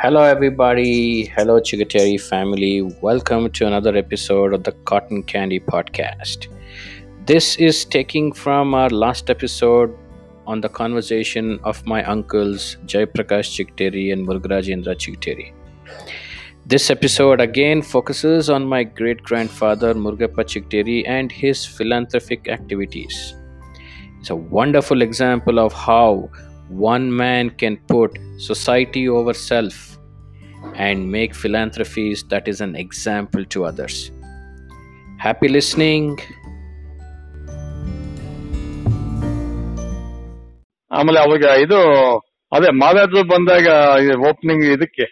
Hello, everybody. Hello, Chigateri family. Welcome to another episode of the Cotton Candy Podcast. This is taking from our last episode on the conversation of my uncles Jaiprakash Chigateri and Murgarajendra Chigateri. This episode again focuses on my great grandfather Murgappa Chigateri and his philanthropic activities. It's a wonderful example of how one man can put society over self and make philanthropies that is an example to others. Happy listening. ಆಮೇಲೆ ಅವಾಗ ಇದು ಅದೇ ಮಾದಾದ್ರು ಬಂದಾಗ opening ಇದಕ್ಕೆ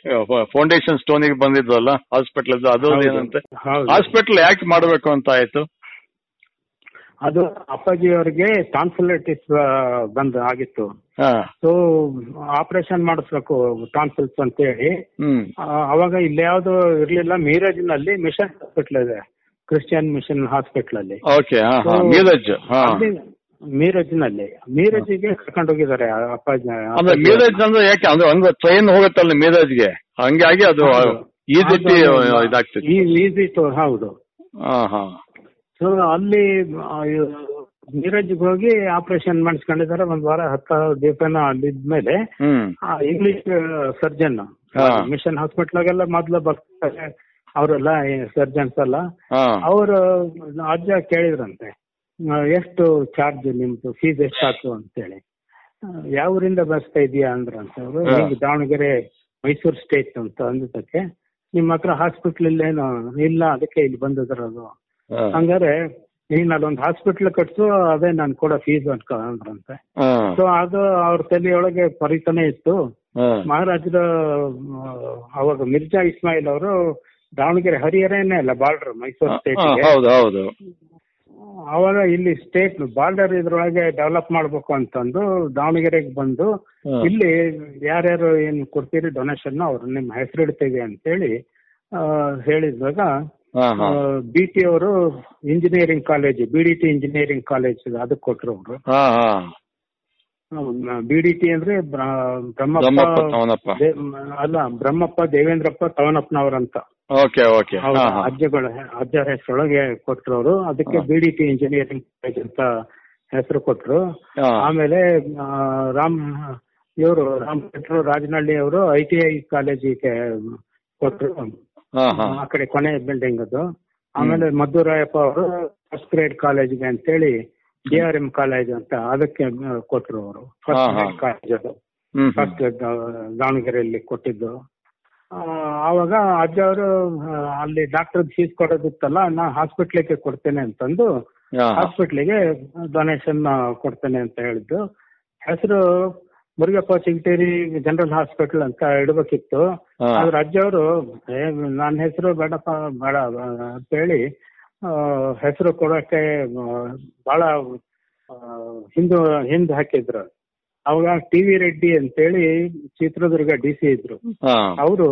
foundation ಸ್ಟೋನಿಗೆ ಬಂದಿದ್ವಲ್ಲ hospital ಅದು. ಏನಂತೆ. Hospital ಯಾಕೆ ಮಾಡಬೇಕು ಅಂತ ಆಯ್ತು ಅದು ಅಪ್ಪಾಜಿ ಅವರಿಗೆ ಟಾನ್ಸಿಲೈಟಿಸ್ ಬಂದ ಆಗಿತ್ತು ಸೊ ಆಪರೇಷನ್ ಮಾಡಿಸ್ಬೇಕು ಟಾನ್ಸಿಲ್ಸ್ ಅಂತ ಹೇಳಿ ಅವಾಗ ಇಲ್ಲಿ ಯಾವ್ದು ಇರ್ಲಿಲ್ಲ ಮೀರಜ್ನಲ್ಲಿ ಮಿಷನ್ ಹಾಸ್ಪಿಟಲ್ ಇದೆ ಕ್ರಿಶ್ಚಿಯನ್ ಮಿಷನ್ ಹಾಸ್ಪಿಟಲ್ ಅಲ್ಲಿ. ಓಕೆ ಮೀರಜ್ನಲ್ಲಿ ಮೀರಜ್ ಮೀರಜ್ನಲ್ಲಿ. ಮೀರಜ್ಗೆ ಕರ್ಕೊಂಡು ಹೋಗಿದ್ದಾರೆ ಅಪ್ಪಾಜಿ ಮೀರಜ್ ಅಂದ್ರೆ ಯಾಕೆ? ಅಂದ್ರೆ ಒಂದು ಟ್ರೈನ್ ಹೋಗುತ್ತಲ್ಲ ಮೀರಜ್ಗೆ. ಹಂಗಾಗಿ ಅದು ಹೌದು. ಈಜಿಟಿ ಅದು ಇದಾಗ್ತಿತ್ತು. ಈ- ಈಸಿ ಹೌದು. ಸೊ ಅಲ್ಲಿ ಮೀರಜ್ಗೆ ಹೋಗಿ ಆಪರೇಷನ್ ಮಾಡಿಸ್ಕೊಂಡಿದ್ದಾರೆ. ಒಂದ್ ವಾರ ಹತ್ತು ದಿವಸನ ಅಲ್ಲಿದ್ಮೇಲೆ ಇಂಗ್ಲಿಷ್ ಸರ್ಜನ್. ಮಿಷನ್ ಹಾಸ್ಪಿಟ್ಲಾಗೆಲ್ಲ ಮೊದ್ಲು ಬರ್ತಾರೆ. ಅವರೆಲ್ಲ ಸರ್ಜನ್ಸ್ ಎಲ್ಲ. ಅವರು ಅಜ್ಜ ಕೇಳಿದ್ರಂತೆ ಎಷ್ಟು ಚಾರ್ಜ್ ನಿಮ್ದು ಫೀಸ್ ಎಷ್ಟಾಯ್ತು ಅಂತೇಳಿ. ಹೇಳಿ ಯಾವ ಊರಿಂದ ಬರ್ತಾ ಇದೀಯಾ ಅಂದ್ರಂತೆ ಅವರು. ಹಿಂಗ್ ದಾವಣಗೆರೆ ಮೈಸೂರು ಸ್ಟೇಟ್ ಅಂತ ಅಂದಿದ್ದಕ್ಕೆ ನಿಮ್ಮ ಹತ್ರ ಹಾಸ್ಪಿಟ್ಲ್ ಇಲ್ಲೇನು ಇಲ್ಲ ಅದಕ್ಕೆ ಇಲ್ಲಿ ಬಂದಿದ್ರದು. ಹಂಗಾರೆ ನೀನ್ ಅಲ್ಲೊಂದು ಹಾಸ್ಪಿಟಲ್ ಕಟ್ಸು ಅದೇ ನಾನು ಕೊಡೋ ಫೀಸ್ ಅಂತ ಅಂದ್ರಂತೆ. ಸೊ ಅದು ಅವ್ರ ತಲೆಯೊಳಗೆ ಪರಿತನೇ ಇತ್ತು. ಮಹಾರಾಜರ ಅವಾಗ ಮಿರ್ಜಾ ಇಸ್ಮಾಯಿಲ್ ಅವರು ದಾವಣಗೆರೆ ಹರಿಹರೇನೆ ಅಲ್ಲ ಬಾರ್ಡರ್ ಮೈಸೂರು ಸ್ಟೇಟ್ ಅವಾಗ ಇಲ್ಲಿ ಸ್ಟೇಟ್ ಬಾರ್ಡರ್ ಇದ್ರೊಳಗೆ ಡೆವಲಪ್ ಮಾಡ್ಬೇಕು ಅಂತಂದು ದಾವಣಗೆರೆಗೆ ಬಂದು. ಇಲ್ಲಿ ಯಾರ್ಯಾರು ಏನ್ ಕೊಡ್ತೀರಿ ಡೊನೇಷನ್ ಅವ್ರು ನಿಮ್ಮ ಹೆಸರಿಡ್ತೀವಿ ಅಂತೇಳಿ ಹೇಳಿದಾಗ ಬಿ ಟಿ ಅವರು engineering college B D T engineering college ಅದಕ್ಕೆ ಕೊಟ್ರು ಅವರು. ಬಿ ಡಿ ಟಿ ಅಂದ್ರೆ ಬ್ರ- ಬ್ರಹ್ಮಪ್ಪ ಅಲ್ಲ ಬ್ರಹ್ಮಪ್ಪ ದೇವೇಂದ್ರಪ್ಪ ತವನಪ್ಪನವರಂತ. ಅಜ್ಜಗಳ ಅಜ್ಜರ ಹೆಸರೊಳಗೆ ಕೊಟ್ರು ಅವರು. ಅದಕ್ಕೆ B D T engineering college ಅಂತ ಹೆಸರು ಕೊಟ್ರು. ಆಮೇಲೆ ರಾಮ್ ಇವರು ರಾಮ್ ಭಟ್ರು ರಾಜನಹಳ್ಳಿ ಅವರು ಐ ಟಿ ಐ ಕಾಲೇಜಿಗೆ ಕೊಟ್ರು. ಆ ಕಡೆ ಕೊನೆ ಬಿಲ್ಡಿಂಗ್ ಅದು. ಆಮೇಲೆ ಮಧುರಾಯಪ್ಪ ಅವರು ಫಸ್ಟ್ ಗ್ರೇಡ್ ಕಾಲೇಜ್ಗೆ ಅಂತೇಳಿ ಡಿ ಆರ್ ಎಂ ಕಾಲೇಜ್ ಅಂತ ಅದಕ್ಕೆ ಕೊಟ್ಟರು ಕೊಟ್ರು ಅವರು. ಫಸ್ಟ್. ಗ್ರೇಡ್ ಕಾಲೇಜ್ ಅದು. ಫಸ್ಟ್ ದಾವಣಗೆರೆಯಲ್ಲಿ ಕೊಟ್ಟಿದ್ದು. ಅವಾಗ ಆವಾಗ ಅಜ್ಜ ಅವರು ಅಲ್ಲಿ ಡಾಕ್ಟರ್ ಫೀಸ್ ಕೊಡೋದಿತ್ತಲ್ಲ ನಾ ಹಾಸ್ಪಿಟ್ಲಿಗೆ ಕೊಡ್ತೇನೆ ಅಂತಂದು ಹಾಸ್ಪಿಟ್ಲಿಗೆ ಡೊನೇಷನ್ ಕೊಡ್ತೇನೆ ಅಂತ ಹೇಳಿದ್ದು. ಹೆಸರು ಮುರುಗಪ್ಪ ಚಿಂಗಟೇರಿ ಜನರಲ್ ಹಾಸ್ಪಿಟಲ್ ಅಂತ ಇಡಬೇಕಿತ್ತು ಹಾ. ಆದ್ರೆ ಅಜ್ಜವರು ನನ್ನ ಹೆಸರು ಬೇಡಪ್ಪ ಬೇಡ ಅಂತ ಹೇಳಿ ಹೆಸರು ಕೊಡೋಕೆ ಆ, ಬಹಳ ಆ, ಹಿಂದು ಹಿಂದ್ ಹಾಕಿದ್ರು ಅವಾಗ ಟಿ ವಿ ರೆಡ್ಡಿ ಅಂತೇಳಿ ಚಿತ್ರದುರ್ಗ ಡಿ ಸಿ ಇದ್ರು ಹಾ. ಅವರು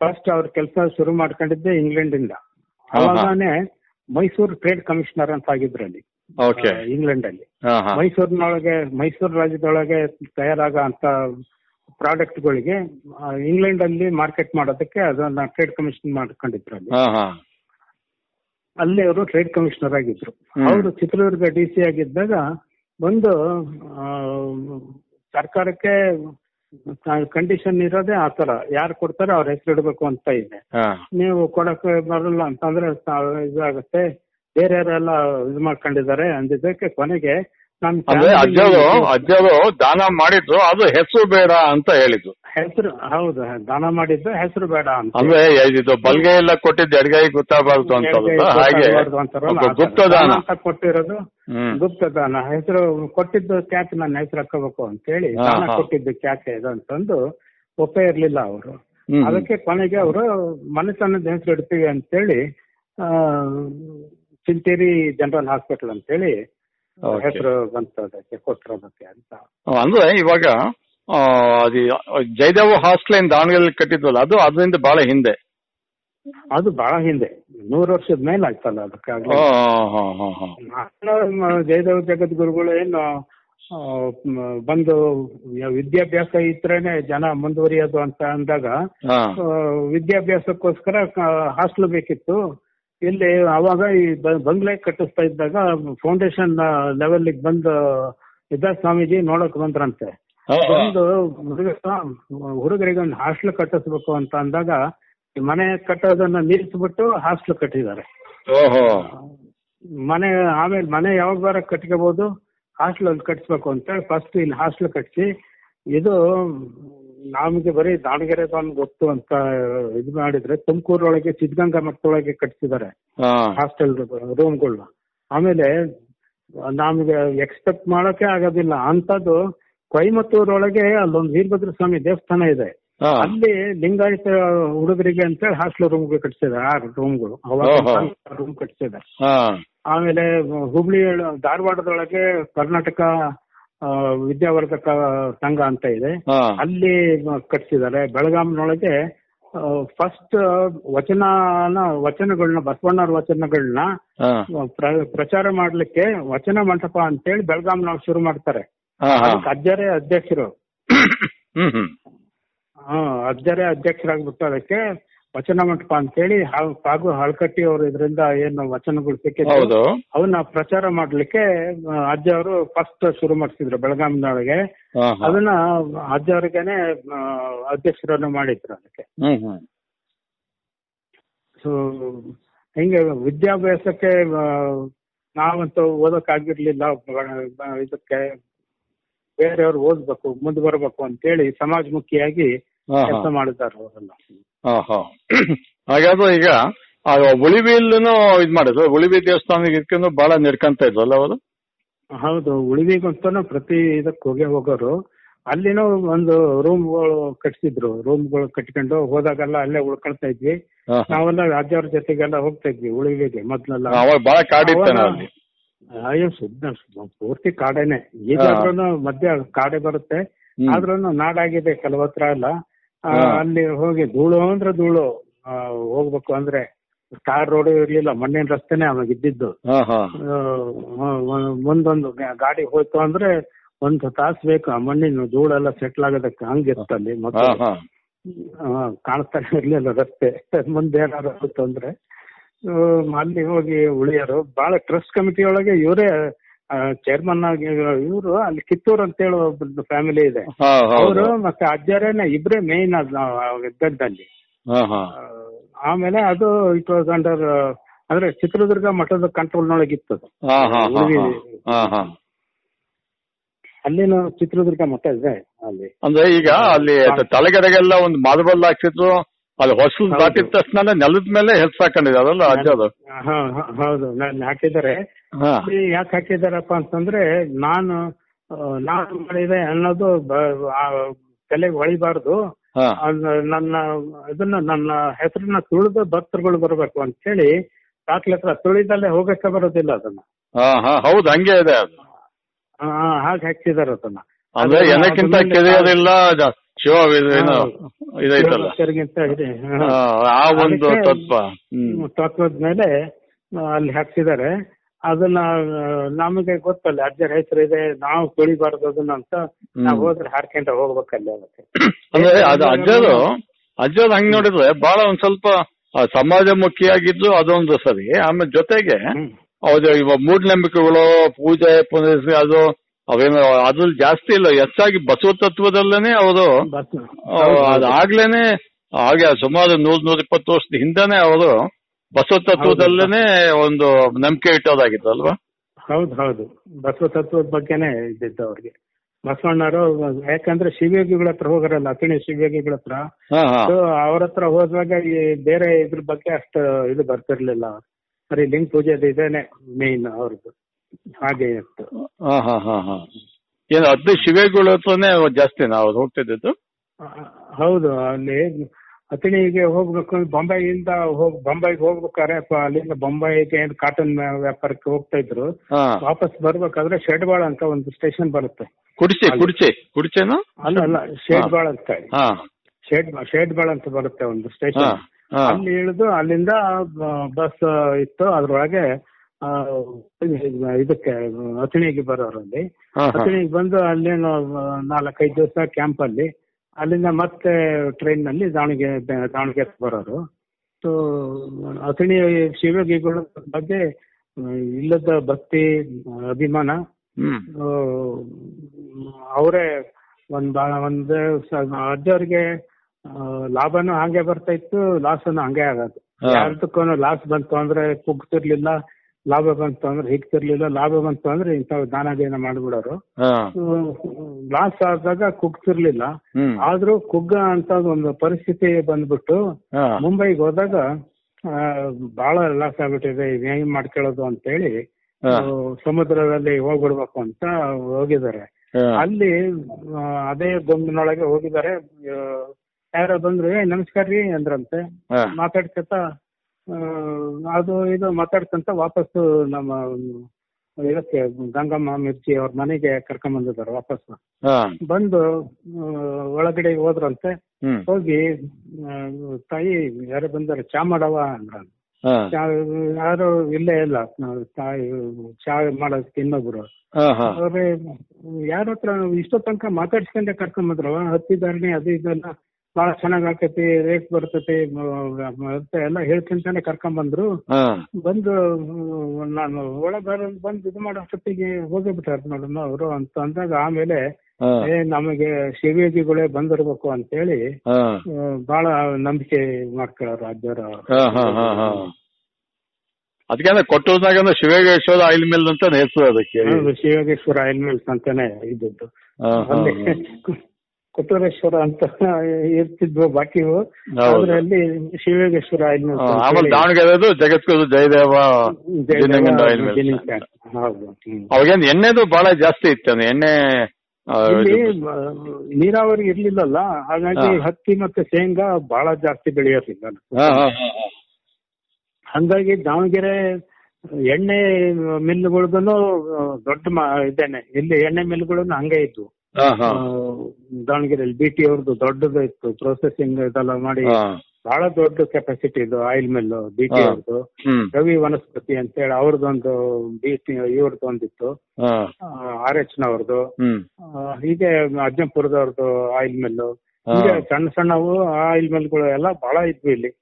ಫಸ್ಟ್ ಅವ್ರ ಕೆಲಸ ಶುರು ಮಾಡ್ಕೊಂಡಿದ್ದೆ ಇಂಗ್ಲೆಂಡ್ ಇಂದ ಹಾ, ಹಾ. ಅವಾಗನೇ ಮೈಸೂರು ಟ್ರೇಡ್ ಕಮಿಷನರ್ ಅಂತ ಆಗಿದ್ರು ಅಲ್ಲಿ ಓಕೆ ಇಂಗ್ಲೆಂಡ್ ಅಲ್ಲಿ. ಮೈಸೂರಿನೊಳಗೆ ಮೈಸೂರು ರಾಜ್ಯದೊಳಗೆ ತಯಾರಾಗ ಅಂತ ಪ್ರಾಡಕ್ಟ್ಗಳಿಗೆ ಇಂಗ್ಲೆಂಡ್ ಅಲ್ಲಿ ಮಾರ್ಕೆಟ್ ಮಾಡೋದಕ್ಕೆ ಅದನ್ನ ಟ್ರೇಡ್ ಕಮಿಷನ್ ಮಾಡ್ಕೊಂಡಿದ್ರು ಅಲ್ಲಿ. ಅಲ್ಲಿ ಅವರು ಟ್ರೇಡ್ ಕಮಿಷನರ್ ಆಗಿದ್ರು. ಅವರು ಚಿತ್ರದುರ್ಗ ಡಿ ಸಿ ಆಗಿದ್ದಾಗ ಒಂದು ಸರ್ಕಾರಕ್ಕೆ ಕಂಡೀಷನ್ ಇರೋದೇ ಆ ತರ ಯಾರು ಕೊಡ್ತಾರೆ ಅವ್ರ ಹೆಸರು ಇಡಬೇಕು ಅಂತ ಇದೆ. ನೀವು ಕೊಡಕ್ಕೆ ಬರಲ್ಲ ಅಂತಂದ್ರೆ ಇದಾಗುತ್ತೆ. ಬೇರೆ ಯಾರೆಲ್ಲ ಇದು ಮಾಡ್ಕೊಂಡಿದ್ದಾರೆ ಅಂದಿದ್ದಕ್ಕೆ ಕೊನೆಗೆ ನಮ್ ಅಂದ್ರೆ ಅಜ್ಜರು ಅಜ್ಜರು ದಾನ ಮಾಡಿದ್ರು ಅದು ಹೆಸರು ಬೇಡ ಅಂತ ಹೇಳಿದ್ರು ಹೆಸರು ಹೌದು ದಾನ ಮಾಡಿದ್ದು ಹೆಸರು ಬೇಡ ಅಂತ ಅಂದ್ರೆ ಇದು ಬಲ್ಗೆ ಎಲ್ಲ ಕೊಟ್ಟಿದ್ದು ಎಡಗೈ ಗೊತ್ತಾಗಬಾರ್ದು ಅಂತ ಹಾಗೆ. ಗುಪ್ತದಾನ ದಾನ ಕೊಟ್ಟಿರೋದು ಗುಪ್ತ ಗುಪ್ತದಾನ ಹೆಸರು ಕೊಟ್ಟಿದ್ದು ಕ್ಯಾಕ್ ನನ್ನ ಹೆಸರು ಹಾಕೋಬೇಕು ಅಂತ ಹೇಳಿ ದಾನ. ಕೊಟ್ಟಿದ್ದು ಕ್ಯಾಕ್ ಇದು ಅಂತಂದು ಒಪ್ಪೇ ಇರ್ಲಿಲ್ಲ ಅವರು. ಅದಕ್ಕೆ ಕೊನೆಗೆ ಅವರು ಮನಸ್ಸನ್ನ ಹೆಸರು ಇಡ್ತೀವಿ ಅಂತೇಳಿ ಆ, ಚಿಂತೇರಿ ಜನರಲ್ ಹಾಸ್ಪಿಟಲ್ ಅಂತ ಹೇಳಿ ಹೆಸರು ಬಂತು ಅದಕ್ಕೆ ಕೊಟ್ಟಿರೋದಕ್ಕೆ ಅಂತ. ಅಂದ್ರೆ ಇವಾಗ ಅದು ಜಯದೇವ ಹಾಸ್ಟೆಲ್ ಏನ್ ದಾವಣಗೆರೆಯಲ್ಲಿ ಕಟ್ಟಿದ್ವಲ್ಲ ಅದು ಅದರಿಂದ ಬಹಳ ಹಿಂದೆ. ಅದು ಬಹಳ ಹಿಂದೆ. ನೂರು ವರ್ಷದ ಮೇಲೆ ಆಗ್ತಲ್ಲ ಅದಕ್ಕಾಗಿ ಜಯದೇವ ಜಗದ್ಗುರುಗಳು ಏನು ಬಂದು ವಿದ್ಯಾಭ್ಯಾಸ ಇದ್ರೇನೆ ಜನ ಮುಂದುವರಿಯೋದು ಅಂತ ಅಂದಾಗ ವಿದ್ಯಾಭ್ಯಾಸಕ್ಕೋಸ್ಕರ ಹಾಸ್ಟೆಲ್ ಬೇಕಿತ್ತು. ಇಲ್ಲಿ ಅವಾಗ ಈ ಬಂಗ್ಲೆ ಕಟ್ಟಿಸ್ತಾ ಇದ್ದಾಗ ಫೌಂಡೇಶನ್ ಲೆವೆಲ್ ಬಂದು ಇದ್ದ ಸ್ವಾಮೀಜಿ ನೋಡಕ್ ಬಂದ್ರಂತೆ. ಒಂದು ಹುಡುಗ ಹುಡುಗರಿಗೆ ಒಂದು ಹಾಸ್ಟೆಲ್ ಕಟ್ಟಿಸ್ಬೇಕು ಅಂತ ಅಂದಾಗ ಮನೆ ಕಟ್ಟೋದನ್ನ ನಿಲ್ಸ್ಬಿಟ್ಟು ಹಾಸ್ಟೆಲ್ ಕಟ್ಟಿದ್ದಾರೆ. ಮನೆ ಆಮೇಲೆ ಮನೆ ಯಾವಾಗ ಬಾರ ಕಟ್ಕೋಬಹುದು ಹಾಸ್ಟೆಲ್ ಅಲ್ಲಿ ಕಟ್ಸ್ಬೇಕು ಅಂತ ಫಸ್ಟ್ ಇಲ್ಲಿ ಹಾಸ್ಟೆಲ್ ಕಟ್ಸಿ ಇದು ನಮಗೆ ಬರೀ ದಾವಣಗೆರೆ ಒಂದು ಗೊತ್ತು ಅಂತ ಇದ್ ಮಾಡಿದ್ರೆ ತುಮಕೂರೊಳಗೆ ಸಿದ್ಧಗಂಗಾ ಮಠದೊಳಗೆ ಕಟ್ಸಿದ್ದಾರೆ ಹಾಸ್ಟೆಲ್ ರೂಮ್ಗಳನ್ನ ಆಮೇಲೆ ನಮ್ಗೆ ಎಕ್ಸ್ಪೆಕ್ಟ್ ಮಾಡೋಕೆ ಆಗೋದಿಲ್ಲ. ಅಂತದ್ದು ಕೊಯಮತ್ತೂರೊಳಗೆ ಅಲ್ಲೊಂದು ವೀರಭದ್ರ ಸ್ವಾಮಿ ದೇವಸ್ಥಾನ ಇದೆ. ಅಲ್ಲಿ ಲಿಂಗಾಯತ ಹುಡುಗರಿಗೆ ಅಂತೇಳಿ ಹಾಸ್ಟೆಲ್ ರೂಮ್ ಕಟ್ಸಿದ್ದಾರೆ ಆ ರೂಮ್ಗಳು ರೂಮ್ ಕಟ್ಸಿದ್ದಾರೆ. ಆಮೇಲೆ ಹುಬ್ಳಿ ಧಾರವಾಡದೊಳಗೆ ಕರ್ನಾಟಕ ವಿದ್ಯಾವರ್ಧಕ ಸಂಘ ಅಂತ ಇದೆ. ಅಲ್ಲಿ ಕಟ್ಸಿದ್ದಾರೆ. ಬೆಳಗಾಂನೊಳಗೆ ಫಸ್ಟ್ ವಚನನ ವಚನಗಳನ್ನ ಬಸವಣ್ಣವ್ರ ವಚನಗಳನ್ನ ಪ್ರಚಾರ ಮಾಡ್ಲಿಕ್ಕೆ ವಚನ ಮಂಟಪ ಅಂತೇಳಿ ಬೆಳಗಾಂನ ಶುರು ಮಾಡ್ತಾರೆ. ಅಜ್ಜರೇ ಅಧ್ಯಕ್ಷರು. ಹಾ ಅಜ್ಜರೇ ಅಧ್ಯಕ್ಷರಾಗ್ಬಿಟ್ಟು ಅದಕ್ಕೆ ವಚನ ಮಂಟಪ ಅಂತ ಹೇಳಿ ಹಾಗೂ ಹಳಕಟ್ಟಿ ಅವರು ಇದರಿಂದ ಏನು ವಚನಗಳು ಸಿಕ್ಕಿದ್ರು ಅವನ್ನ ಪ್ರಚಾರ ಮಾಡ್ಲಿಕ್ಕೆ ಅಜ್ಜ ಅವರು ಫಸ್ಟ್ ಶುರು ಮಾಡಿಸಿದ್ರು ಹಾ ಅದನ್ನ ಅಜ್ಜ ಅವ್ರಿಗೆನೆ ಅಧ್ಯಕ್ಷರನ್ನು ಮಾಡಿದ್ರು ಅದಕ್ಕೆ. ಸೊ ಹಿಂಗೆ ವಿದ್ಯಾಭ್ಯಾಸಕ್ಕೆ ನಾವಂತೂ ಓದಕ್ಕಾಗಿರ್ಲಿಲ್ಲ ಇದಕ್ಕೆ ಬೇರೆಯವ್ರು ಓದ್ಬೇಕು ಮುಂದೆ ಬರಬೇಕು ಅಂತೇಳಿ ಸಮಾಜಮುಖಿಯಾಗಿ ಕೆಲಸ ಮಾಡಿದ್ದಾರೆ ಅವರೆಲ್ಲ. ಹಾ ಹಾ ಹಾಗಾದ್ರೆ ಈಗ ಉಳಿವಿಲ್ಲೂ ಇದ್ ಮಾಡಿದ್ರು. ಉಳಿವಿ ದೇವಸ್ಥಾನ ಇದಕ್ಕಿಂತ ಬಹಳ ನಡ್ಕಂತ ಇದ್ರಲ್ಲ ಅವರು? ಹೌದು ಉಳಿವಿಗಂತ ಪ್ರತಿ ಇದಕ್ಕೆ ಹೋಗಿ ಹೋಗೋರು. ಅಲ್ಲಿನೂ ಒಂದು ರೂಮ್ಗಳು ಕಟ್ಸಿದ್ರು. ರೂಮ್ಗಳು ಕಟ್ಕೊಂಡು ಹೋದಾಗೆಲ್ಲ ಅಲ್ಲೇ ಉಳ್ಕೊಳ್ತಾ ಇದ್ವಿ. ನಾವೆಲ್ಲ ರಾಜ್ಯವ್ರ ಜೊತೆಗೆಲ್ಲ ಹೋಗ್ತಾ ಇದ್ವಿ ಉಳಿವಿಗೆ ಮೊದ್ಲೆಲ್ಲ. ಅಯ್ಯೋ ಸುದ್ದ ಪೂರ್ತಿ ಕಾಡೇನೆ. ಈಗ ಮಧ್ಯ ಕಾಡೆ ಬರುತ್ತೆ. ಆದ್ರೂ ನಾಡಾಗಿದೆ ಕೆಲವತ್ರ ಎಲ್ಲ. ಅಲ್ಲಿ ಹೋಗಿ ಧೂಳು ಅಂದ್ರೆ ಧೂಳು ಹೋಗ್ಬೇಕು ಅಂದ್ರೆ ಕಾರ್ ರೋಡ್ ಇರ್ಲಿಲ್ಲ ಮಣ್ಣಿನ ರಸ್ತೆನೆ ಅವಾಗ ಇದ್ದಿದ್ದು. ಮುಂದೊಂದು ಗಾಡಿ ಹೋಯ್ತು ಅಂದ್ರೆ ಒಂದು ತಾಸು ಬೇಕು ಆ ಮಣ್ಣಿನ ಧೂಳೆಲ್ಲ ಸೆಟ್ಲ್ ಆಗೋದಕ್ಕೆ ಹಂಗಿತ್ತಲ್ಲಿ ಮತ್ತೆ ಕಾಣಿಸ್ತಾನೆ ಇರ್ಲಿಲ್ಲ ರಸ್ತೆ. ಮುಂದೆ ಏನಾದ್ರು ಹೋಯ್ತು ಅಂದ್ರೆ ಅಲ್ಲಿ ಹೋಗಿ ಉಳಿಯೋರು. ಬಹಳ ಟ್ರಸ್ಟ್ ಕಮಿಟಿ ಒಳಗೆ ಇವರೇ ಚೇರ್ಮನ್ ಆಗಿ ಇವರು ಅಲ್ಲಿ ಕಿತ್ತೂರ್ ಅಂತ ಹೇಳಿ ಒಬ್ಬ ಫ್ಯಾಮಿಲಿ ಇದೆ. ಅವರು ಮತ್ತೆ ಅಜ್ಜರೇನೆ ಇಬ್ರೇ ಮೇನ್ ಇದ್ದದ್ದಲ್ಲಿ ಆಮೇಲೆ ಅದು ಇಟ್ ವಾಸ್ ಅಂಡರ್ ಅಂದ್ರೆ ಚಿತ್ರದುರ್ಗ ಮಠದ ಕಂಟ್ರೋಲ್ ಇತ್ತು ಅಲ್ಲಿನ ಚಿತ್ರದುರ್ಗ ಮಠ ಇದೆ ಅಲ್ಲಿ. ಅಂದ್ರೆ ಈಗ ಅಲ್ಲಿ ತಲೆಗಡೆಗೆಲ್ಲ ಒಂದು ಮಾರ್ಬಲ್ ಹಾಕ್ಸಿದ್ರು. ಅಲ್ಲಿ ಹೊಸಲ್. ದಾಟಿದ ತಕ್ಷಣ ನೆಲದ ಮೇಲೆ ಹೆಲ್ಸ್ ಹಾಕೊಂಡಿದಾರಲ್ಲ ಅದಲ್ಲ ಅಜ್ಜ ಅದು? ಹೌದು ನಾನು ಹಾಕಿದ್ದಾರೆ. ಯಾಕೆ ಹಾಕಿದಾರಪ್ಪ ಅಂತಂದ್ರೆ ನಾನು ನಾನು ಮಾಡಿದೆ ಅನ್ನೋದು ತಲೆಗೆ ಹೊಳಿಬಾರ್ದು. ನನ್ನ ಇದನ್ನ ನನ್ನ ಹೆಸರನ್ನ ತುಳಿದ ಭಕ್ತರುಗಳು ಬರಬೇಕು ಅಂತ ಹೇಳಿ ದಾಖಲೆ ಹತ್ರ ತುಳಿದಲ್ಲೇ ಹೋಗಕ್ಕೆ ಬರೋದಿಲ್ಲ ಅದನ್ನ. ಹೌದು ಹಂಗೆ ಇದೆ ಹಾಗೆ ಹಾಕ್ತಿದಾರೆ ಅದನ್ನ. ಅಂದ್ರೆ ಎಲ್ಲಕ್ಕಿಂತ ಕೆರೆಯೋದಿಲ್ಲ ಶಿವ ಏನು ಇದೈತಲ್ಲ ಆ ಒಂದು ತತ್ವ. ತತ್ವದ ಮೇಲೆ ಅಲ್ಲಿ ಹಾಕ್ಸಿದ್ದಾರೆ. ಅದನ್ನ ನಮಗೆ ಗೊತ್ತಲ್ಲ ಅಜ್ಜರ ಹೆಸರು ಇದೆ ನಾವು ಕೇಳಿಬಾರ್ದು ಅದನ್ನ ಅಂತ ನಾವು ಹೋದ್ರೆ ಹಾರ್ಕೊಂಡ ಹೋಗ್ಬೇಕಲ್ಲ ಅದಕ್ಕೆ. ಅಂದ್ರೆ ಅದು ಅಜ್ಜದು ಅಜ್ಜದ್ ಹಂಗ್ ನೋಡಿದ್ರೆ ಬಹಳ ಒಂದ್ ಸ್ವಲ್ಪ ಸಮಾಜ ಸಮಾಜಮುಖಿಯಾಗಿದ್ದು ಅದೊಂದು ಸರಿ. ಆಮೇಲೆ ಜೊತೆಗೆ. ಹೌದು ಇವಾಗ ಮೂಢನಂಬಿಕೆಗಳು ಪೂಜೆ ಪುನಸ್ಕಾರ ಅದು ಅವೇನು ಅದ್ರಲ್ಲಿ ಜಾಸ್ತಿ ಇಲ್ಲ. ಹೆಚ್ಚಾಗಿ ಬಸವ ತತ್ವದಲ್ಲೇನೆ ಅವರು. ಅದಾಗ್ಲೇನೆ ಹಾಗೆ ಸುಮಾರು ನೂರ್ ನೂರ ಇಪ್ಪತ್ತು ವರ್ಷದ ಹಿಂದಾನೆ ಅವರು ಬಸವ ತತ್ವದಲ್ಲೇನೆ ಒಂದು ನಂಬಿಕೆ ಇಟ್ಟೋದಾಗಿತ್ತು ಅಲ್ವಾ? ಹೌದು ಹೌದು. ಬಸವ ತತ್ವದ ಬಗ್ಗೆನೆ ಇದ್ದಿದ್ದು ಅವ್ರಿಗೆ. ಬಸವಣ್ಣರು ಯಾಕಂದ್ರೆ ಶಿವಯೋಗಿಗಳ ಹತ್ರ ಹೋಗರಲ್ಲ ಅತಿಣಿ ಶಿವಯೋಗಿಗಳ ಹತ್ರ. ಅವ್ರ ಹತ್ರ ಹೋದಾಗ ಈ ಬೇರೆ ಇದ್ರ ಬಗ್ಗೆ ಅಷ್ಟು ಇದು ಬರ್ತಿರ್ಲಿಲ್ಲ. ಬರೀ ಲಿಂಗ ಪೂಜೆದು ಇದೇನೆ ಮೇನ್ ಅವ್ರದ್ದು. ಹಾಗೆ ಇತ್ತು ಹಾ ಹಾ ಹಾ ಹಾ. ಏನು ಹತ್ತು ಶಿವೆಗಳು ಹತ್ರನೇ ಜಾಸ್ತಿ ನಾವು ಹೋಗ್ತಿದ್ದು ಹೌದು ಅಲ್ಲಿ ಅತಿಣಿಗೆ ಹೋಗ್ಬೇಕು ಬಾಂಬೈ ಇಂದ ಹೋಗ್ ಬೊಂಬಾಯಿಗೆ ಹೋಗ್ಬೇಕಾದ್ರೆ ಪ- ಅಲ್ಲಿಂದ ಬೊಂಬಾಯಿಗೆ ಏನ್ ಕಾಟನ್ ವ್ಯಾಪಾರಕ್ಕೆ ಹೋಗ್ತಾ ಇದ್ರು. ಹಾ. ವಾಪಸ್ ಬರ್ಬೇಕಾದ್ರೆ ಶೇಡ್ಬಾಳ ಅಂತ ಒಂದು ಸ್ಟೇಷನ್ ಬರುತ್ತೆ. ಕುಡಿಸಿ ಕುಡಿಸಿ ಕುಡಿಸೇನು ಅಲ್ಲ ಅಲ್ಲ ಶೇಡ್ಬಾಳ ಅಂತ ಹಾ. ಶೇಡ್ ಶೇಡ್ಬಾಳ ಅಂತ ಬರುತ್ತೆ ಒಂದು ಹಾ ಸ್ಟೇಷನ್ ಹಾ. ಅಲ್ಲಿ ಇಳಿದು ಅಲ್ಲಿಂದ ಬಸ್ ಇತ್ತು ಅದ್ರೊಳಗೆ ಇದಕ್ಕೆ ಅಥಣಿಗೆ ಬರೋರಲ್ಲಿ. ಅಥಣಿಗೆ ಬಂದು ಅಲ್ಲೇನು ನಾಲ್ಕೈದು ದಿವಸ ಕ್ಯಾಂಪ್ ಅಲ್ಲಿ ಅಲ್ಲಿಂದ ಮತ್ತೆ ಟ್ರೈನ್ನಲ್ಲಿ ದಾವಣಗೆರೆ ದಾವಣಗೆರೆ ಬರೋರು. ಸೊ ಅಥಣಿ ಶಿವಯೋಗಿಗಳ ಬಗ್ಗೆ ಇಲ್ಲದ ಭಕ್ತಿ ಅಭಿಮಾನ ಅವರೇ ಒಂದ್ ಬಾಳ ಒಂದ್ ಅಜ್ಜವ್ರಿಗೆ ಲಾಭನು ಹಂಗೆ ಬರ್ತಾ ಇತ್ತು ಲಾಸನು ಹಂಗೆ ಆಗೋದು ಯಾರ್ದಕ್ಕೂ ಲಾಸ್ ಬಂತು ಅಂದ್ರೆ ಕುಗ್ತಿರ್ಲಿಲ್ಲ. ಲಾಭ ಬಂತು ಅಂದ್ರೆ ಹಿಗ್ತಿರ್ಲಿಲ್ಲ ಲಾಭ ಬಂತು ಅಂದ್ರೆ ಇಂಥವ್ ದಾನ ದೇನ ಮಾಡ್ಬಿಡೋರು ಲಾಸ್ ಆದಾಗ ಕುಗ್ತಿರ್ಲಿಲ್ಲ. ಆದ್ರೂ ಕುಗ್ಗ ಅಂತ ಒಂದು ಪರಿಸ್ಥಿತಿ ಬಂದ್ಬಿಟ್ಟು ಮುಂಬೈಗೆ ಹೋದಾಗ ಬಹಳ ಲಾಸ್ ಆಗ್ಬಿಟ್ಟಿದೆ ಏನ್ ಹೆಂಗ್ ಮಾಡ್ಕೊಳ್ಳೋದು ಅಂತ ಹೇಳಿ ಸಮುದ್ರದಲ್ಲಿ ಹೋಗ್ಬಿಡ್ಬೇಕು ಅಂತ ಹೋಗಿದ್ದಾರೆ. ಅಲ್ಲಿ ಅದೇ ಗೊಂಬಿನೊಳಗೆ ಹೋಗಿದ್ದಾರೆ. ಯಾರೋ ಬಂದ್ರು ಏ ನಮಸ್ಕಾರ ರೀ ಅಂದ್ರಂತೆ. ಮಾತಾಡ್ಕತ ಅದು ಇದು ಮಾತಾಡ್ಕೊಂತ ವಾಪಸ್ಸು ನಮ್ಮ ಇದಕ್ಕೆ ಗಂಗಮ್ಮ ಮಿರ್ಚಿ ಅವ್ರ ಮನೆಗೆ ಕರ್ಕೊಂಡ್ ಬಂದಿದ್ದಾರೆ ವಾಪಸ್. ಬಂದು ಒಳಗಡೆ ಹೋದ್ರಂತೆ. ಹೋಗಿ ತಾಯಿ ಯಾರು ಬಂದಾರೆ ಚಾ ಮಾಡವ ಅಂದ್ರ ಯಾರು ಇಲ್ಲೇ ಇಲ್ಲ. ತಾಯಿ ಚಾ ಮಾಡೋದಕ್ಕೆ ಇನ್ನೊಬ್ರು. ಅವ್ರೆ ಯಾರ ಹತ್ರ ಇಷ್ಟೋ ತನಕ ಮಾತಾಡ್ಸ್ಕೊಂಡೆ ಕರ್ಕೊಂಡ್ ಬಂದ್ರವ ಹತ್ತಿದಾರಣೆ ಅದು ಇದೆಲ್ಲ. ಬಹಳ ಚೆನ್ನಾಗ್ ಆಕತಿ ರೇಟ್ ಬರ್ತೇತಿ ಅಂತ ಎಲ್ಲ ಹೇಳ್ಕೊಂತಾನೆ ಕರ್ಕೊಂಡ್ ಬಂದ್ರು. ಬಂದು ನಾನು ಒಳಗ್ ಬಂದು ಇದು ಮಾಡೋ ಅಷ್ಟೊತ್ತಿಗೆ ಹೋಗೇ ಬಿಟ್ಟಾರ ನೋಡಮ್ಮ ಅವರು ಅಂತ ಅಂದಾಗ ಆಮೇಲೆ ಏ ನಮಗೆ ಶಿವಯೋಗಿಗಳೇ ಬಂದಿರ್ಬೇಕು ಅಂತ ಹೇಳಿ ಬಹಳ ನಂಬಿಕೆ ಮಾಡ್ಕೊಳ್ಳೋರು ಅಜ್ಜರ ಹಾ. ಅದಕ್ಕೆ ಅಂದ್ರೆ ಕೊಟ್ಟೂರ್ನಾಗ ಅಂದ್ರೆ ಶಿವಯೋಗೇಶ್ವರ ಆಯಿಲ್ ಮಿಲ್ ಅಂತ ಹೆಸರು ಅದಕ್ಕೆ ಶಿವಯೋಗೇಶ್ವರ ಆಯಿಲ್ ಮಿಲ್ಸ್ ಅಂತಾನೆ ಇದ್ದದ್ದು. ಕೊಟ್ಟೂರೇಶ್ವರ ಅಂತ ಇರ್ತಿದ್ವು ಬಾಕಿವು. ಅದರಲ್ಲಿ ಆದ್ರೆ ಅಲ್ಲಿ ಶಿವಯೋಗೇಶ್ವರ ಆಮೇಲೆ ದಾವಣಗೆರೆದು ಜಗದ್ಗುರು ಜಯದೇವ ಹೌದು. ಹ್ಮ್. ಎಣ್ಣೆದು ಬಹಳ ಜಾಸ್ತಿ ಇತ್ತು ಎಣ್ಣೆ ನೀರಾವರಿ ಇರ್ಲಿಲ್ಲಲ್ಲ ಹಾಗಾಗಿ ಹತ್ತಿ ಮತ್ತೆ ಶೇಂಗಾ ಬಹಳ ಜಾಸ್ತಿ ಬೆಳೆಯೋದಿಲ್ಲ. ಹಂಗಾಗಿ ದಾವಣಗೆರೆ ಎಣ್ಣೆ ಮಿಲ್ಗಳದೂ ದೊಡ್ಡ ಇದೇನೆ ಇಲ್ಲಿ ಎಣ್ಣೆ ಮಿಲ್ಗಳನ್ನು ಹಂಗೆ ಇದ್ವು. ದಾವಣಗೆರೆಯಲ್ಲಿ ಬಿ ಟಿ ಅವ್ರದ್ದು ದೊಡ್ಡದು ಇತ್ತು ಪ್ರೊಸೆಸಿಂಗ್ ಇದೆಲ್ಲ ಮಾಡಿ ಬಹಳ ದೊಡ್ಡ ಕೆಪಾಸಿಟಿ ಇದು ಆಯಿಲ್ ಮಿಲ್ ಬಿ ಟಿ ಅವ್ರದ್ದು ರವಿ ವನಸ್ಪತಿ ಅಂತ ಹೇಳಿ ಅವ್ರದ್ದೊಂದು ಬಿ ಟಿ ಇವ್ರದ್ದು ಒಂದಿತ್ತು. ಆರ್ ಎಚ್ ನವ್ರದ್ದು ಹೀಗೆ ಅಜ್ಜಂಪುರದವ್ರದ್ದು ಆಯಿಲ್ ಮಿಲ್ ಹೀಗೆ ಸಣ್ಣ ಸಣ್ಣವು ಆಯಿಲ್ ಮಿಲ್ಗಳು ಎಲ್ಲ ಬಹಳ ಇದ್ವು ಇಲ್ಲಿ.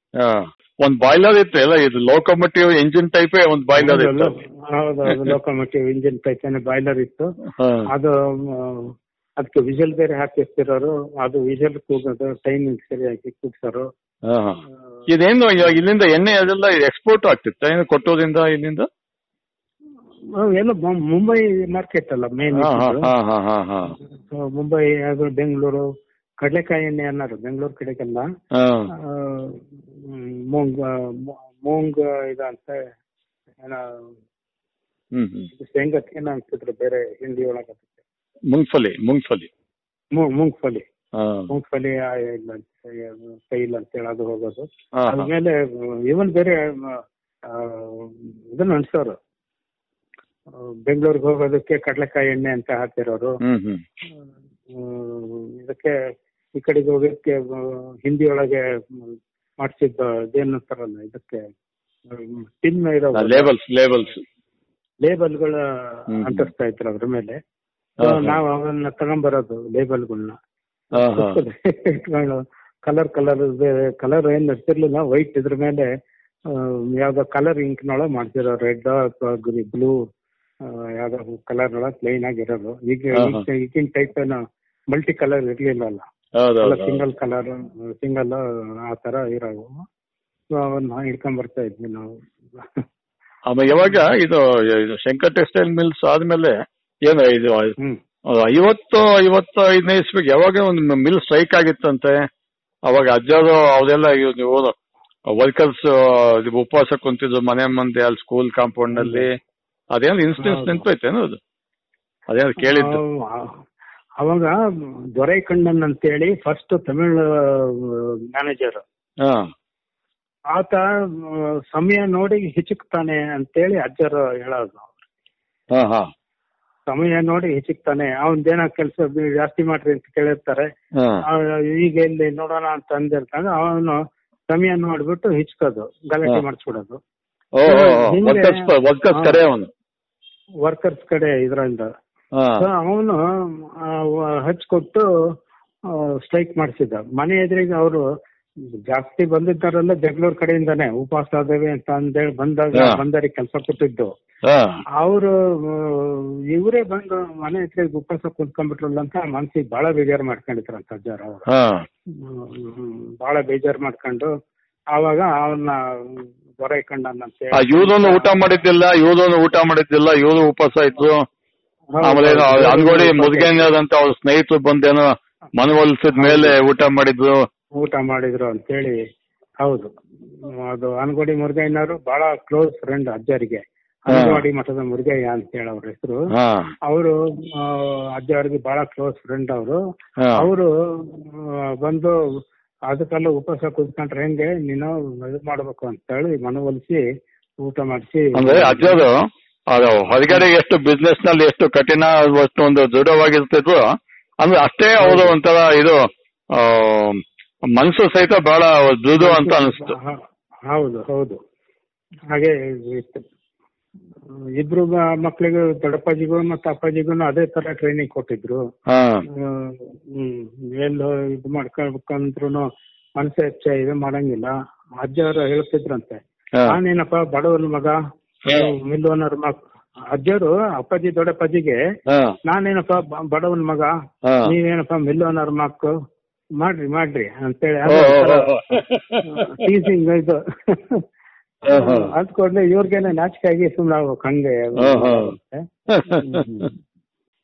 ಒಂದ್ ಬಾಯ್ಲರ್ ಇತ್ತು ಎಲ್ಲ ಇದು ಲೋಕೋಮೋಟಿವ್ ಇಂಜಿನ್ ಟೈಪೇ ಒಂದ್ ಬಾಯ್ಲರ್ ಇತ್ತು. ಲೋಕೋಮೋಟಿವ್ ಇಂಜಿನ್ ಟೈಪ್ ಬಾಯ್ಲರ್ ಇತ್ತು. ಅದು ಅದಕ್ಕೆ ವಿಜಲ್ ಬೇರೆ ಹಾಕಿರ್ತಿರೋರು ಅದು ವಿಜಲ್ ಕೂಗೋದು ಟೈಮಿಂಗ್ ಸರಿಯಾಗಿ ಕೂಗ್ಸೋರು. ಇದೇನು ಇವಾಗ ಇಲ್ಲಿಂದ ಎಣ್ಣೆ ಅದೆಲ್ಲ ಎಕ್ಸ್ಪೋರ್ಟ್ ಆಗ್ತಿತ್ತ? ಏನು ಕೊಟ್ಟೋದ್ರಿಂದ ಇಲ್ಲಿಂದ? ಎಲ್ಲ ಮುಂಬೈ ಮಾರ್ಕೆಟ್ ಅಲ್ಲ ಮೇನ್. ಮುಂಬೈ ಅದು ಬೆಂಗಳೂರು ಕಡಲೆಕಾಯಿ ಎಣ್ಣೆ ಅನ್ನೋರು ಬೆಂಗಳೂರು ಕಡೆಗೆಲ್ಲ. ಮೂಂಗ್ ಮೂಂಗ್ ಇದ ಅಂತ ಏನೋ ಶೇಂಗಕ್ಕೆ ಏನೋ ಅಂತಿದ್ರು ಬೇರೆ ಹಿಂದಿ ಒಳಗೆ ಅದಕ್ಕೆ. ಮುಂಗ್ಫಲಿ ಮುಂಗ್ಫಲಿ ಮುಂಗ್ಫಲಿ ಮುಂಗ್ಫಲಿ ಆಯಿಲ್ ಅಂತ ಹೇಳೋದು ಹೋಗೋದು. ಆಮೇಲೆ. ಇವನ್ ಬೇರೆ ಇದನ್ನ ಅನ್ಸೋರು. ಬೆಂಗಳೂರಿಗೆ ಹೋಗೋದಕ್ಕೆ ಕಡಲೆಕಾಯಿ ಎಣ್ಣೆ ಅಂತ ಹಾಕಿರೋರು. ಇದಕ್ಕೆ ಈ ಕಡೆಗೆ ಹೋಗೋದಕ್ಕೆ ಹಿಂದಿ ಒಳಗೆ ಮಾಡಿಸಿದ್ದ ಇದೇನು ಅಂತಾರಲ್ಲ ಇದಕ್ಕೆ ಟಿನ್ ಇರೋ ಲೇಬಲ್ಸ್ ಲೇಬಲ್ಸ್ ಲೇಬಲ್ಗಳ. ಅಂಟಿಸ್ತಾ ಇದ್ರು ಅದ್ರ ಮೇಲೆ. ನಾವು ಅವನ್ನ ತಗೊಂಬರೋದು ಲೇಬಲ್ಗಳನ್ನ. ಇಟ್ಕೊಂಡು ಕಲರ್ ಕಲರ್ ಕಲರ್ ಏನ್ ಇರ್ತಿರ್ಲಿಲ್ಲ ವೈಟ್ ಇದ್ರ ಮೇಲೆ ಯಾವ್ದೋ ಕಲರ್ ಇಂಕ್ನೊಳಗೆ ಮಾಡ್ತಿರೋ ರೆಡ್ ಅಥವಾ ಬ್ಲೂ ಯಾವ್ದೋ ಕಲರ್ ನೊಳಗ್ ಪ್ಲೈನ್ ಆಗಿರೋದು ಈಗ ಈಗಿನ ಟೈಪ್ ಏನೋ ಮಲ್ಟಿ ಕಲರ್ ಇರ್ಲಿಲ್ಲ ಅಲ್ಲ. ಸಿಂಗಲ್ ಕಲರ್ ಸಿಂಗಲ್ ಆ ತರ ಇರೋವು. ಅವನ್ನ ಹಿಡ್ಕೊಂಡ್ ಬರ್ತಾ ಇದ್ವಿ ನಾವು. ಆಮೇಲೆ ಯಾವಾಗ ಇದು ಶಂಕರ್ ಟೆಕ್ಸ್ಟೈಲ್ ಮಿಲ್ಸ್ ಆದ್ಮೇಲೆ ಏನು ಇದು ಐವತ್ತು ಐವತ್ತು ಐದನೇ ಇಸ್ವಿಗೆ ಯಾವಾಗ ಒಂದು ಮಿಲ್ ಸ್ಟ್ರೈಕ್ ಆಗಿತ್ತಂತೆ ಅವಾಗ ಅಜ್ಜರು ಅವೆಲ್ಲ ನೀವು ವರ್ಕರ್ಸ್ ಉಪವಾಸ ಕುಂತಿದ್ರು ಮನೆ ಮುಂದೆ ಅಲ್ಲಿ ಸ್ಕೂಲ್ ಕಾಂಪೌಂಡ್ನಲ್ಲಿ ಅದೇನು ಇನ್ಸಿಡೆನ್ಸ್. ನೆನಪೈತೇನು ಅದು? ಅದೇನು ಕೇಳಿದ್ದು. ಅವ್- ಅವಾಗ ಅಂತ ಹೇಳಿ ಫಸ್ಟ್ ತಮಿಳ್ ಮ್ಯಾನೇಜರ್ ಹಾ. ಆತ ಸಮಯ ನೋಡಿ ಹಿಚುಕ್ತಾನೆ ಅಂತೇಳಿ ಅಜ್ಜರು ಹೇಳೋದು. ಹಾ ಹಾ. ಸಮಯ ನೋಡಿ ಸಿಗ್ತಾನೆ. ಅವನ್ದೇನ ಕೆಲಸ ಜಾಸ್ತಿ ಮಾಡ್ರಿ ಅಂತ ಕೇಳಿರ್ತಾರೆ. ಈಗ ಇಲ್ಲಿ ನೋಡೋಣ ಅಂತ ಅಂದಿರ್ತಾಗ ಅವನು ಸಮಯ ನೋಡ್ಬಿಟ್ಟು ಹಿಚ್ಕೋದು ಗಲಾಟೆ. ಮಾಡಿಸ್ಬಿಡೋದು. ವರ್ಕರ್ಸ್ ಕಡೆ ಇದರಿಂದ. ಅವನು ಹಚ್ಕೊಟ್ಟು ಸ್ಟ್ರೈಕ್ ಮಾಡಿಸಿದ ಮನೆ ಎದುರಿಗೆ ಅವರು ಜಾಸ್ತಿ ಬಂದಿದ್ದಾರಲ್ಲ ಬೆಂಗಳೂರು ಕಡೆಯಿಂದಾನೆ. ಉಪವಾಸ ಆದೇವಿ ಅಂತ ಅಂದೇಳಿ ಬಂದಾಗ. ಬಂದರಿಗೆ ಕೆಲಸ ಕೊಟ್ಟಿದ್ದು. ಅವ್ರು ಇವರೇ ಬಂದು ಮನೆ ಹತ್ರ ಉಪವಾಸ ಕುಂತ್ಕೊಂಡ್ಬಿಟ್ರಲ್ಲ ಅಂತ ಮನ್ಸಿಗೆ ಬಹಳ ಬೇಜಾರು ಮಾಡ್ಕೊಂಡಿದ್ರಂತ ಅಜ್ಜಾರ ಅವರು. ಬಹಳ ಬೇಜಾರು ಮಾಡ್ಕೊಂಡು ಆವಾಗ ಅವನ್ನ ಇವ್ರೊಂದು ಊಟ ಮಾಡಿದ್ದಿಲ್ಲ ಇವ್ರೊಂದು ಊಟ ಮಾಡಿದ್ದಿಲ್ಲ ಇವರು ಉಪವಾಸ ಇದ್ರು. ಆಮೇಲೆ ಮುದ್ಗೆ ಮುದ್ಗೇನದಂತ ಅವ್ರ ಸ್ನೇಹಿತರು ಬಂದೇನೋ ಮನವೊಲಿಸಿದ ಮೇಲೆ ಊಟ ಮಾಡಿದ್ರು. ಊಟ ಮಾಡಿದ್ರು ಅಂತ ಹೇಳಿ ಹೌದು. ಅದು ಅನ್ಗೋಡಿ ಮುರುಗಯ್ಯನವರು ಬಹಳ ಕ್ಲೋಸ್ ಫ್ರೆಂಡ್ ಅಜ್ಜರಿಗೆ. ಅನ್ಗೋಡಿ ಮಠದ ಮುರುಗಯ್ಯ ಅಂತೇಳಿ ಅವ್ರ ಹೆಸರು. ಅವರು ಅಜ್ಜವ್ರಿಗೆ ಬಹಳ ಕ್ಲೋಸ್ ಫ್ರೆಂಡ್ ಅವರು. ಅವರು ಬಂದು ಅದಕ್ಕೆಲ್ಲ ಉಪವಾಸ ಕುತ್ಕೊಂಡ್ರೆ ಹೆಂಗೆ ನೀನು ಇದು ಮಾಡ್ಬೇಕು ಅಂತ ಹೇಳಿ ಮನವೊಲಿಸಿ ಊಟ ಮಾಡಿಸಿ. ಅಜ್ಜರು ಅದು ಹೊರಗಡೆ ಎಷ್ಟು ಬಿಸ್ನೆಸ್ನಲ್ಲಿ ಎಷ್ಟು ಕಠಿಣ ಅಷ್ಟು ಒಂದು ದೃಢವಾಗಿರ್ತಿದ್ರು ಅಂದ್ರೆ ಅಷ್ಟೇ ಅವರು ಒಂಥರ ಇದು ಆ, ಮನಸ್ಸು ಸಹಿತ ಬಹಳ ಮೃದು ಅಂತ ಅನಿಸ್ತು. ಹೌದು ಹೌದು. ಹಾಗೆ ಇತ್ತು. ಇಬ್ರು ಮಕ್ಕಳಿಗೂ ಮಕ್ಳಿಗೂ ದೊಡ್ಡಪ್ಪಾಜಿಗೂ ಮತ್ತು ಅಪ್ಪಾಜಿಗೂ ಅದೇ ತರ ಟ್ರೈನಿಂಗ್ ಕೊಟ್ಟಿದ್ರು. ಎಲ್ಲೋ ಇದು ಮಾಡ್ಕೊಬೇಕಂದ್ರು ಮನಸ್ಸು ಹೆಚ್ಚ ಇದು ಮಾಡಂಗಿಲ್ಲ. ಅಜ್ಜವರು ಹೇಳ್ತಿದ್ರಂತೆ. ನಾನೇನಪ್ಪ ಬಡವನ ಮಗ ಮಿಲ್ ಓನರ್ ಮಗ. ಅಜ್ಜರು ಅಪ್ಪಾಜಿ ದೊಡ್ಡಪ್ಪಾಜಿಗೆ ನಾನೇನಪ್ಪ ಬಡವನ ಮಗ. ನೀವೇನಪ್ಪ ಮಿಲ್ ಓನರ್ ಮಕ್ಕು ಮಾಡ್ರಿ ಮಾಡ್ರಿ ಅಂತೇಳಿ. ಟೀಸಿಂಗ್ ಇದು. ಅಂದ್ಕೊಂಡೆ ಇವ್ರಿಗೇನೆ ನಾಚಿಕೆ ಆಗಿ ಸುಮ್ಮನೆ ಆಗ್ಬೇಕು ಹಂಗೆ.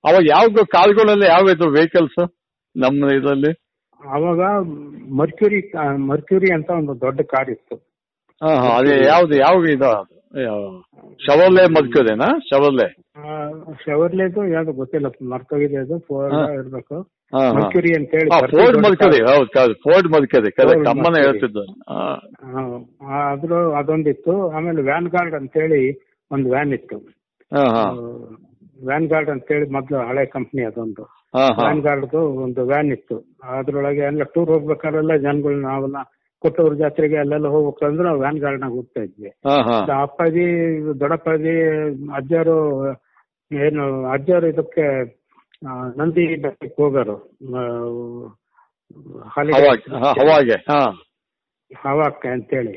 ಅವಾಗ ಯಾವ ಕಾಲ್ಗಳಲ್ಲಿ ಯಾವ ಇದು ವೆಹಿಕಲ್ಸ್ ನಮ್ಮ ಇದರಲ್ಲಿ? ಅವಾಗ ಮರ್ಕ್ಯೂರಿ ಮರ್ಕ್ಯೂರಿ ಅಂತ ಒಂದು ದೊಡ್ಡ ಕಾರ್ ಇತ್ತು. ಅದೇ ಯಾವ್ದು ಯಾವ ಇದು? ಶವರ್ಲೆ ಮದ್ಕೋದೇನಾ ಶವರ್ಲೆ ಶವರ್ಲೆ ಯಾವ್ದು ಗೊತ್ತಿಲ್ಲ ಮರ್ತೋಗಿದೆ ಅದು ಫೋರ್ ಹಾ. ಇರ್ಬೇಕು. ಮರ್ಕ್ಯೂರಿ ಅಂತ ಹೇಳಿ ಫೋರ್ಡ್ ಮಲ್ಕದೆ ಹೌದು ಹೌದು ಫೋರ್ಡ್ ಮಲ್ಕದೆ ಕರೆಕ್ಟ್ ಫೋರ್ಡ್ ಅಮ್ಮನೇ. ಹೇಳ್ತಿದ್ದು ಅದ್ರು ಅದೊಂದಿತ್ತು ಆಮೇಲೆ ವ್ಯಾನ್ ಗಾರ್ಡ್ ಅಂತ ಹೇಳಿ ಒಂದು ವ್ಯಾನ್ ಇತ್ತು. ವ್ಯಾನ್ ಗಾರ್ಡ್ ಅಂತ ಹೇಳಿ ಮೊದ್ಲು ಹಳೆ ಕಂಪ್ನಿ ಅದೊಂದು. ವ್ಯಾನ್ ಗಾರ್ಡ್ದು ಒಂದು ವ್ಯಾನ್ ಇತ್ತು ಅದ್ರೊಳಗೆ ಎಲ್ಲ ಟೂರ್ ಹೋಗ್ಬೇಕಾದ್ರೆಲ್ಲ ಜನಗಳು ನಾವೆಲ್ಲ ಕೊಟ್ಟೂರು ಜಾತ್ರೆಗೆ ಅಲ್ಲೆಲ್ಲ ಹೋಗ್ಬೇಕಂದ್ರೆ ನಾವು ವ್ಯಾನ್ ಗಾರ್ಡ್ನಾಗ ಹೋಗ್ತಾ ಇದ್ವಿ. ಅಪ್ಪಾಜಿ ದೊಡ್ಡಪ್ಪಾಜಿ ಅಜ್ಜಾರು ಏನು ಅಜ್ಜಾರು ಇದಕ್ಕೆ ನಂದಿ ಬೆಟ್ಟಕ್ಕೆ ಹೋಗೋರು. ಹವಾಕ್ಕೆ ಅಂತೇಳಿ.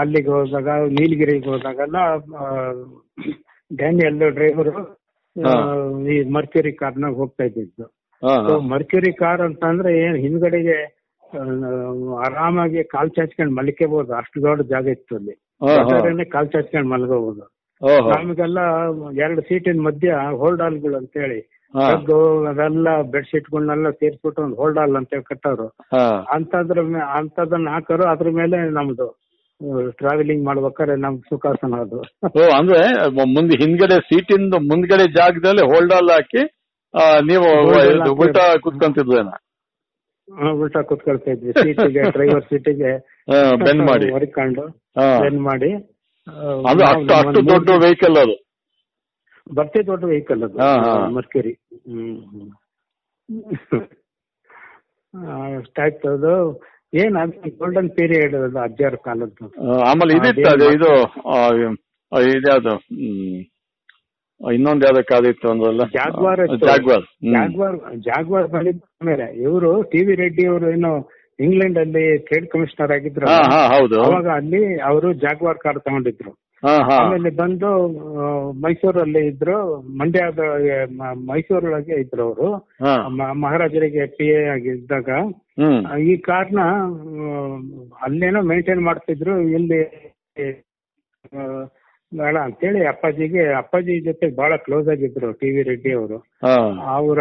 ಅಲ್ಲಿಗೆ ಹೋದಾಗ ನೀಲಗಿರಿಗೆ ಹೋದಾಗೆಲ್ಲ ಡ್ಯಾನಿಯಲ್ ಡ್ರೈವರು. ಈ ಮರ್ಕ್ಯೂರಿ ಕಾರ್ನಾಗ ಹೋಗ್ತಾ ಇದ್ದಿದ್ದು. ಮರ್ಕ್ಯೂರಿ ಕಾರ್ ಅಂತಂದ್ರೆ ಏನ್ ಹಿಂದ್ಗಡೆಗೆ ಆರಾಮಾಗಿ ಕಾಲ್ ಚಾಚ್ಕೊಂಡು ಮಲಿಕೆಬಹುದು ಅಷ್ಟು ದೊಡ್ಡ ಜಾಗ ಇತ್ತು ಅಲ್ಲಿ. ಕಾಲ್ ಚಾಚ್ಕೊಂಡು ಮಲ್ಕೋಬಹುದು ಓಹೋ. ನಮಗೆಲ್ಲ ಎರಡು ಸೀಟಿನ ಮಧ್ಯ ಹೋಲ್ಡ್ ಹಾಲ್ಗಳು ಅಂತ ಹೇಳಿ ಅದೆಲ್ಲ ಬೆಡ್ ಶೀಟ್ಗಳನ್ನೆಲ್ಲ ಸೇರಿಸ್ಬಿಟ್ಟು ಒಂದು ಹೋಲ್ಡ್ ಹಾಲ್ ಅಂತೇಳಿ ಕಟ್ಟೋರು. ಹಾ. ಅಂತದ್ರ ಅಂತದನ್ನ ಹಾಕೋರು. ಅದ್ರ ಮೇಲೆ ನಮ್ದು ಟ್ರಾವೆಲಿಂಗ್ ಮಾಡ್ಬೇಕಾದ್ರೆ ನಮ್ ಸುಖಾಸನ ಅದು. ಓ ಅಂದ್ರೆ ಮುಂದೆ ಹಿಂದ್ಗಡೆ ಸೀಟಿಂದ ಮುಂದ್ಗಡೆ ಜಾಗದಲ್ಲಿ ಹೋಲ್ಡ್ ಹಾಲ್ ಹಾಕಿ ನೀವು ಉಲ್ಟಾ ಕುತ್ಕೊಂತಿದ್ವೇನ ಉಲ್ಟಾ ಕುತ್ಕೊಳ್ತಾ ಇದ್ವಿ. ಸೀಟಿಗೆ ಡ್ರೈವರ್ ಸೀಟಿಗೆ ಬೆಂಡ್ ಮಾಡಿ. ಹೊರಿಕೊಂಡು ಹಾ. ಬೆಂಡ್ ಮಾಡಿ. ಅದು ಅಷ್ಟು ಅಷ್ಟು ದೊಡ್ಡ ವೆಹಿಕಲ್ ಅದು. ಬರ್ತಿ ದೊಡ್ಡ ವೆಹಿಕಲ್ ಅದು. ಹಾ, ಸ್ಟಾಕ್ ಅದು ಏನ್ ಅದು ಗೋಲ್ಡನ್ ಪೀರಿಯಡ್ ಅದು ಅಜ್ಜಾರ ಕಾಲದ್ದು. ಆಮೇಲೆ ಇದಿತ್ತು ಇದು ಹ್ಮ್. ಇನ್ನೊಂದು ಯಾವ್ದೋ ಕಾರ್ ಇತ್ತು ಜಾಗ್ವಾರ್. ಜಾಗ್ವಾರ್. ಜಾಗ್ವಾರ್ ಜಾಗ್ವಾರ್ ಬಂದಿದ್ದ ಮೇಲೆ ಇವರು ಟಿ ವಿ ರೆಡ್ಡಿ ಅವರು ಏನು ಇಂಗ್ಲೆಂಡ್ ಅಲ್ಲಿ ಟ್ರೇಡ್ ಕಮಿಷನರ್ ಆಗಿದ್ರು ಅವಾಗ ಅಲ್ಲಿ ಅವರು ಜಾಗ್ವಾರ್ ಕಾರ್ ತಗೊಂಡಿದ್ರು. ಆಮೇಲೆ ಬಂದು ಮೈಸೂರಲ್ಲಿ ಇದ್ರು ಮಂಡ್ಯದ ಮೈಸೂರೊಳಗೆ ಇದ್ರು ಅವರು. ಮಹಾರಾಜರಿಗೆ ಪಿ ಎ ಆಗಿದ್ದಾಗ. ಈ ಕಾರ್ನ ಅಲ್ಲೇನೋ ಮೇಂಟೈನ್ ಮಾಡ್ತಿದ್ರು ಇಲ್ಲಿ ಬೇಡ ಅಂತೇಳಿ ಅಪ್ಪಾಜಿಗೆ ಅಪ್ಪಾಜಿ ಜೊತೆ ಬಹಳ ಕ್ಲೋಸ್ ಆಗಿದ್ರು ಟಿ ವಿ ರೆಡ್ಡಿ ಅವರು. ಅವರ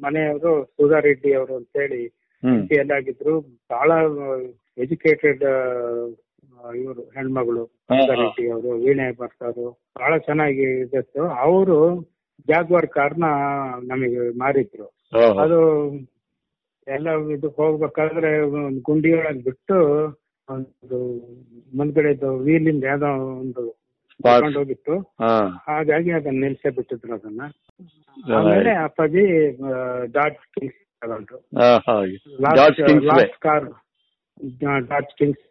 ಮನೆಯವರು ಸುಧಾ ರೆಡ್ಡಿ ಅವರು ಅಂತೇಳಿ ಹೇಳಿ ಎಲ್ಲ ಆಗಿದ್ರು. ಬಹಳ ಎಜುಕೇಟೆಡ್ ಇವರು ಹೆಣ್ಮಗಳು ಸುಧಾ ರೆಡ್ಡಿ ಅವರು ವೀಣೆ ಬರ್ತಾರು ಬಹಳ ಚೆನ್ನಾಗಿ ಇದ್ದು ಅವರು ಜಾಗ್ವಾರ್ ಕಾರ್ನ ನಮಗೆ ಮಾರಿದ್ರು. ಅದು ಎಲ್ಲ ಇದು ಹೋಗ್ಬೇಕಾದ್ರೆ ಒಂದು ಗುಂಡಿಯೊಳಗೆ ಬಿಟ್ಟು ಒಂದು ಮುಂದ್ಗಡೆದು ವೀಲಿಂದ ಯಾವ್ದೋ ಒಂದು ಹೋಗಿತ್ತು ಹಾಗಾಗಿ ಅದನ್ನ ನಿಲ್ಸೇ ಬಿಟ್ಟಿದ್ರು ಅದನ್ನ. ಆಮೇಲೆ ಅಪ್ಪಾಜಿ ಡಾಟ್ ಕಿಂಗ್ಸ್ ತಗೊಂಡ್ರು. Last car Dodge Kings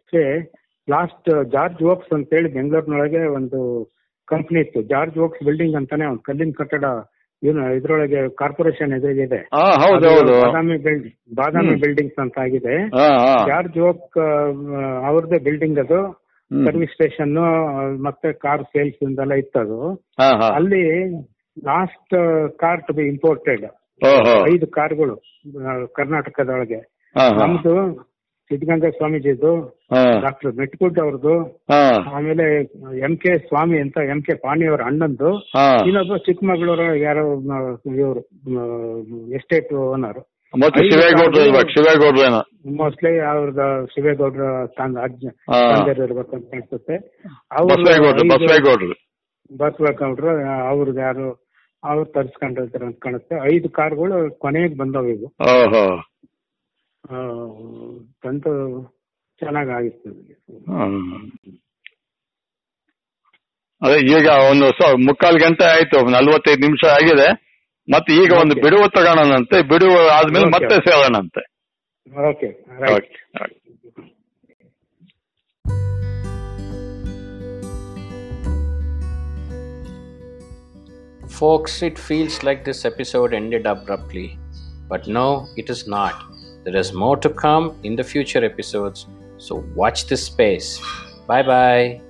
last George Oakes ಅಂತ ಹೇಳಿ ಬೆಂಗಳೂರಿನೊಳಗೆ ಒಂದು ಕಂಪ್ನಿ ಇತ್ತು. ಜಾರ್ಜ್ ವೋಕ್ಸ್ ಬಿಲ್ಡಿಂಗ್ ಅಂತಾನೆ ಒಂದು ಕಲ್ಲಿನ ಕಟ್ಟಡ ಏನು ಇದ್ರೊಳಗೆ ಕಾರ್ಪೊರೇಷನ್ ಎದುರಿಗಿದೆ ಬಾದಾಮಿ ಬಿಲ್ಡಿಂಗ್ ಬಾದಾಮಿ ಬಿಲ್ಡಿಂಗ್ಸ್ ಅಂತ ಆಗಿದೆ. ಜಾರ್ಜ್ ವೋಕ್ ಅವ್ರದ್ದೇ ಬಿಲ್ಡಿಂಗ್ ಅದು. ಸರ್ವಿಸ್ ಸ್ಟೇಷನ್ ಮತ್ತೆ ಕಾರ್ ಸೇಲ್ಸ್ ಇಂದೆಲ್ಲ ಇತ್ತದು. ಅಲ್ಲಿ last car to be imported ಐದು ಕಾರ್ಗಳು ಕರ್ನಾಟಕದೊಳಗೆ. ನಮ್ದು ಸಿದ್ಧಗಂಗಾ ಸ್ವಾಮೀಜಿದು ಡಾಕ್ಟರ್ ಮೆಟ್ಕುಡ್ ಅವ್ರದ್ದು ಆಮೇಲೆ ಎಂ ಕೆ ಸ್ವಾಮಿ ಅಂತ ಎಂ ಕೆ ಪಾಣಿ ಅವರ ಅಣ್ಣಂದು ಇನ್ನೊಬ್ಬ ಚಿಕ್ಕಮಗಳೂರು ಯಾರೋ ಇವರು ಎಸ್ಟೇಟ್ ಓನರ್ ಮತ್ತೆ ಶಿವೇಗೌಡ್ರು ಇರ್ಬೇಕು ಶಿವೇಗೌಡ್ರು ಏನ? ಮೋಸ್ಟ್ಲಿ ಅವ್ರದ ಶಿವೇಗೌಡರ ತಂದ ಅಜ್ಜ ಅನ್ಸುತ್ತೆ ಬಸವೇಗೌಡ್ರು ಬಸವೇಗೌಡ್ರು ಬಸವೇಗೌಡರು ಅವ್ರದ್ದು ಯಾರು ಅವ್ರು ತರಿಸ್ಕೊಂಡಿರ್ತಾರೆ ಅಂತ ಕಾಣುತ್ತೆ ಐದು ಕಾರ್ಗಳು ಕೊನೆಗೆ ಬಂದವ ಇವು. ತಂತು ಚೆನ್ನಾಗಾಗಿತ್ತು. ಅದೇ ಈಗ ಒಂದು ಮುಕ್ಕಾಲು ಗಂಟೆ ಆಯ್ತು ನಲ್ವತ್ತೈದು ನಿಮಿಷ ಆಗಿದೆ. ಮತ್ತೆ ಈಗ ಒಂದು Okay. ಬಿಡುವು ತಗೋಣಂತೆ ಬಿಡುವು ಆದ್ಮೇಲೆ Okay. ಮತ್ತೆ ಸೇರೋಣಂತೆ okay right Okay. Folks, it feels like this episode ended abruptly. But no, it is not. There is more to come in the future episodes, so watch this space. Bye bye.